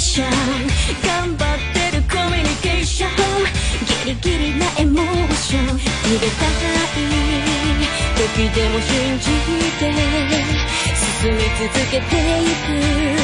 ション頑張ってるコミュニケーションギリギリなエモーション逃げたい。時でも信じて。進み続けていく。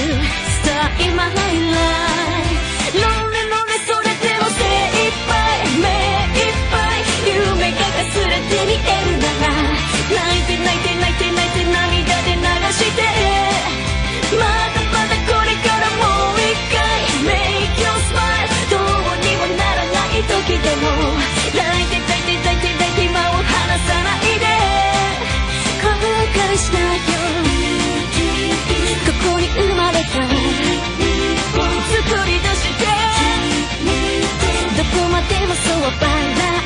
でもそうはバラ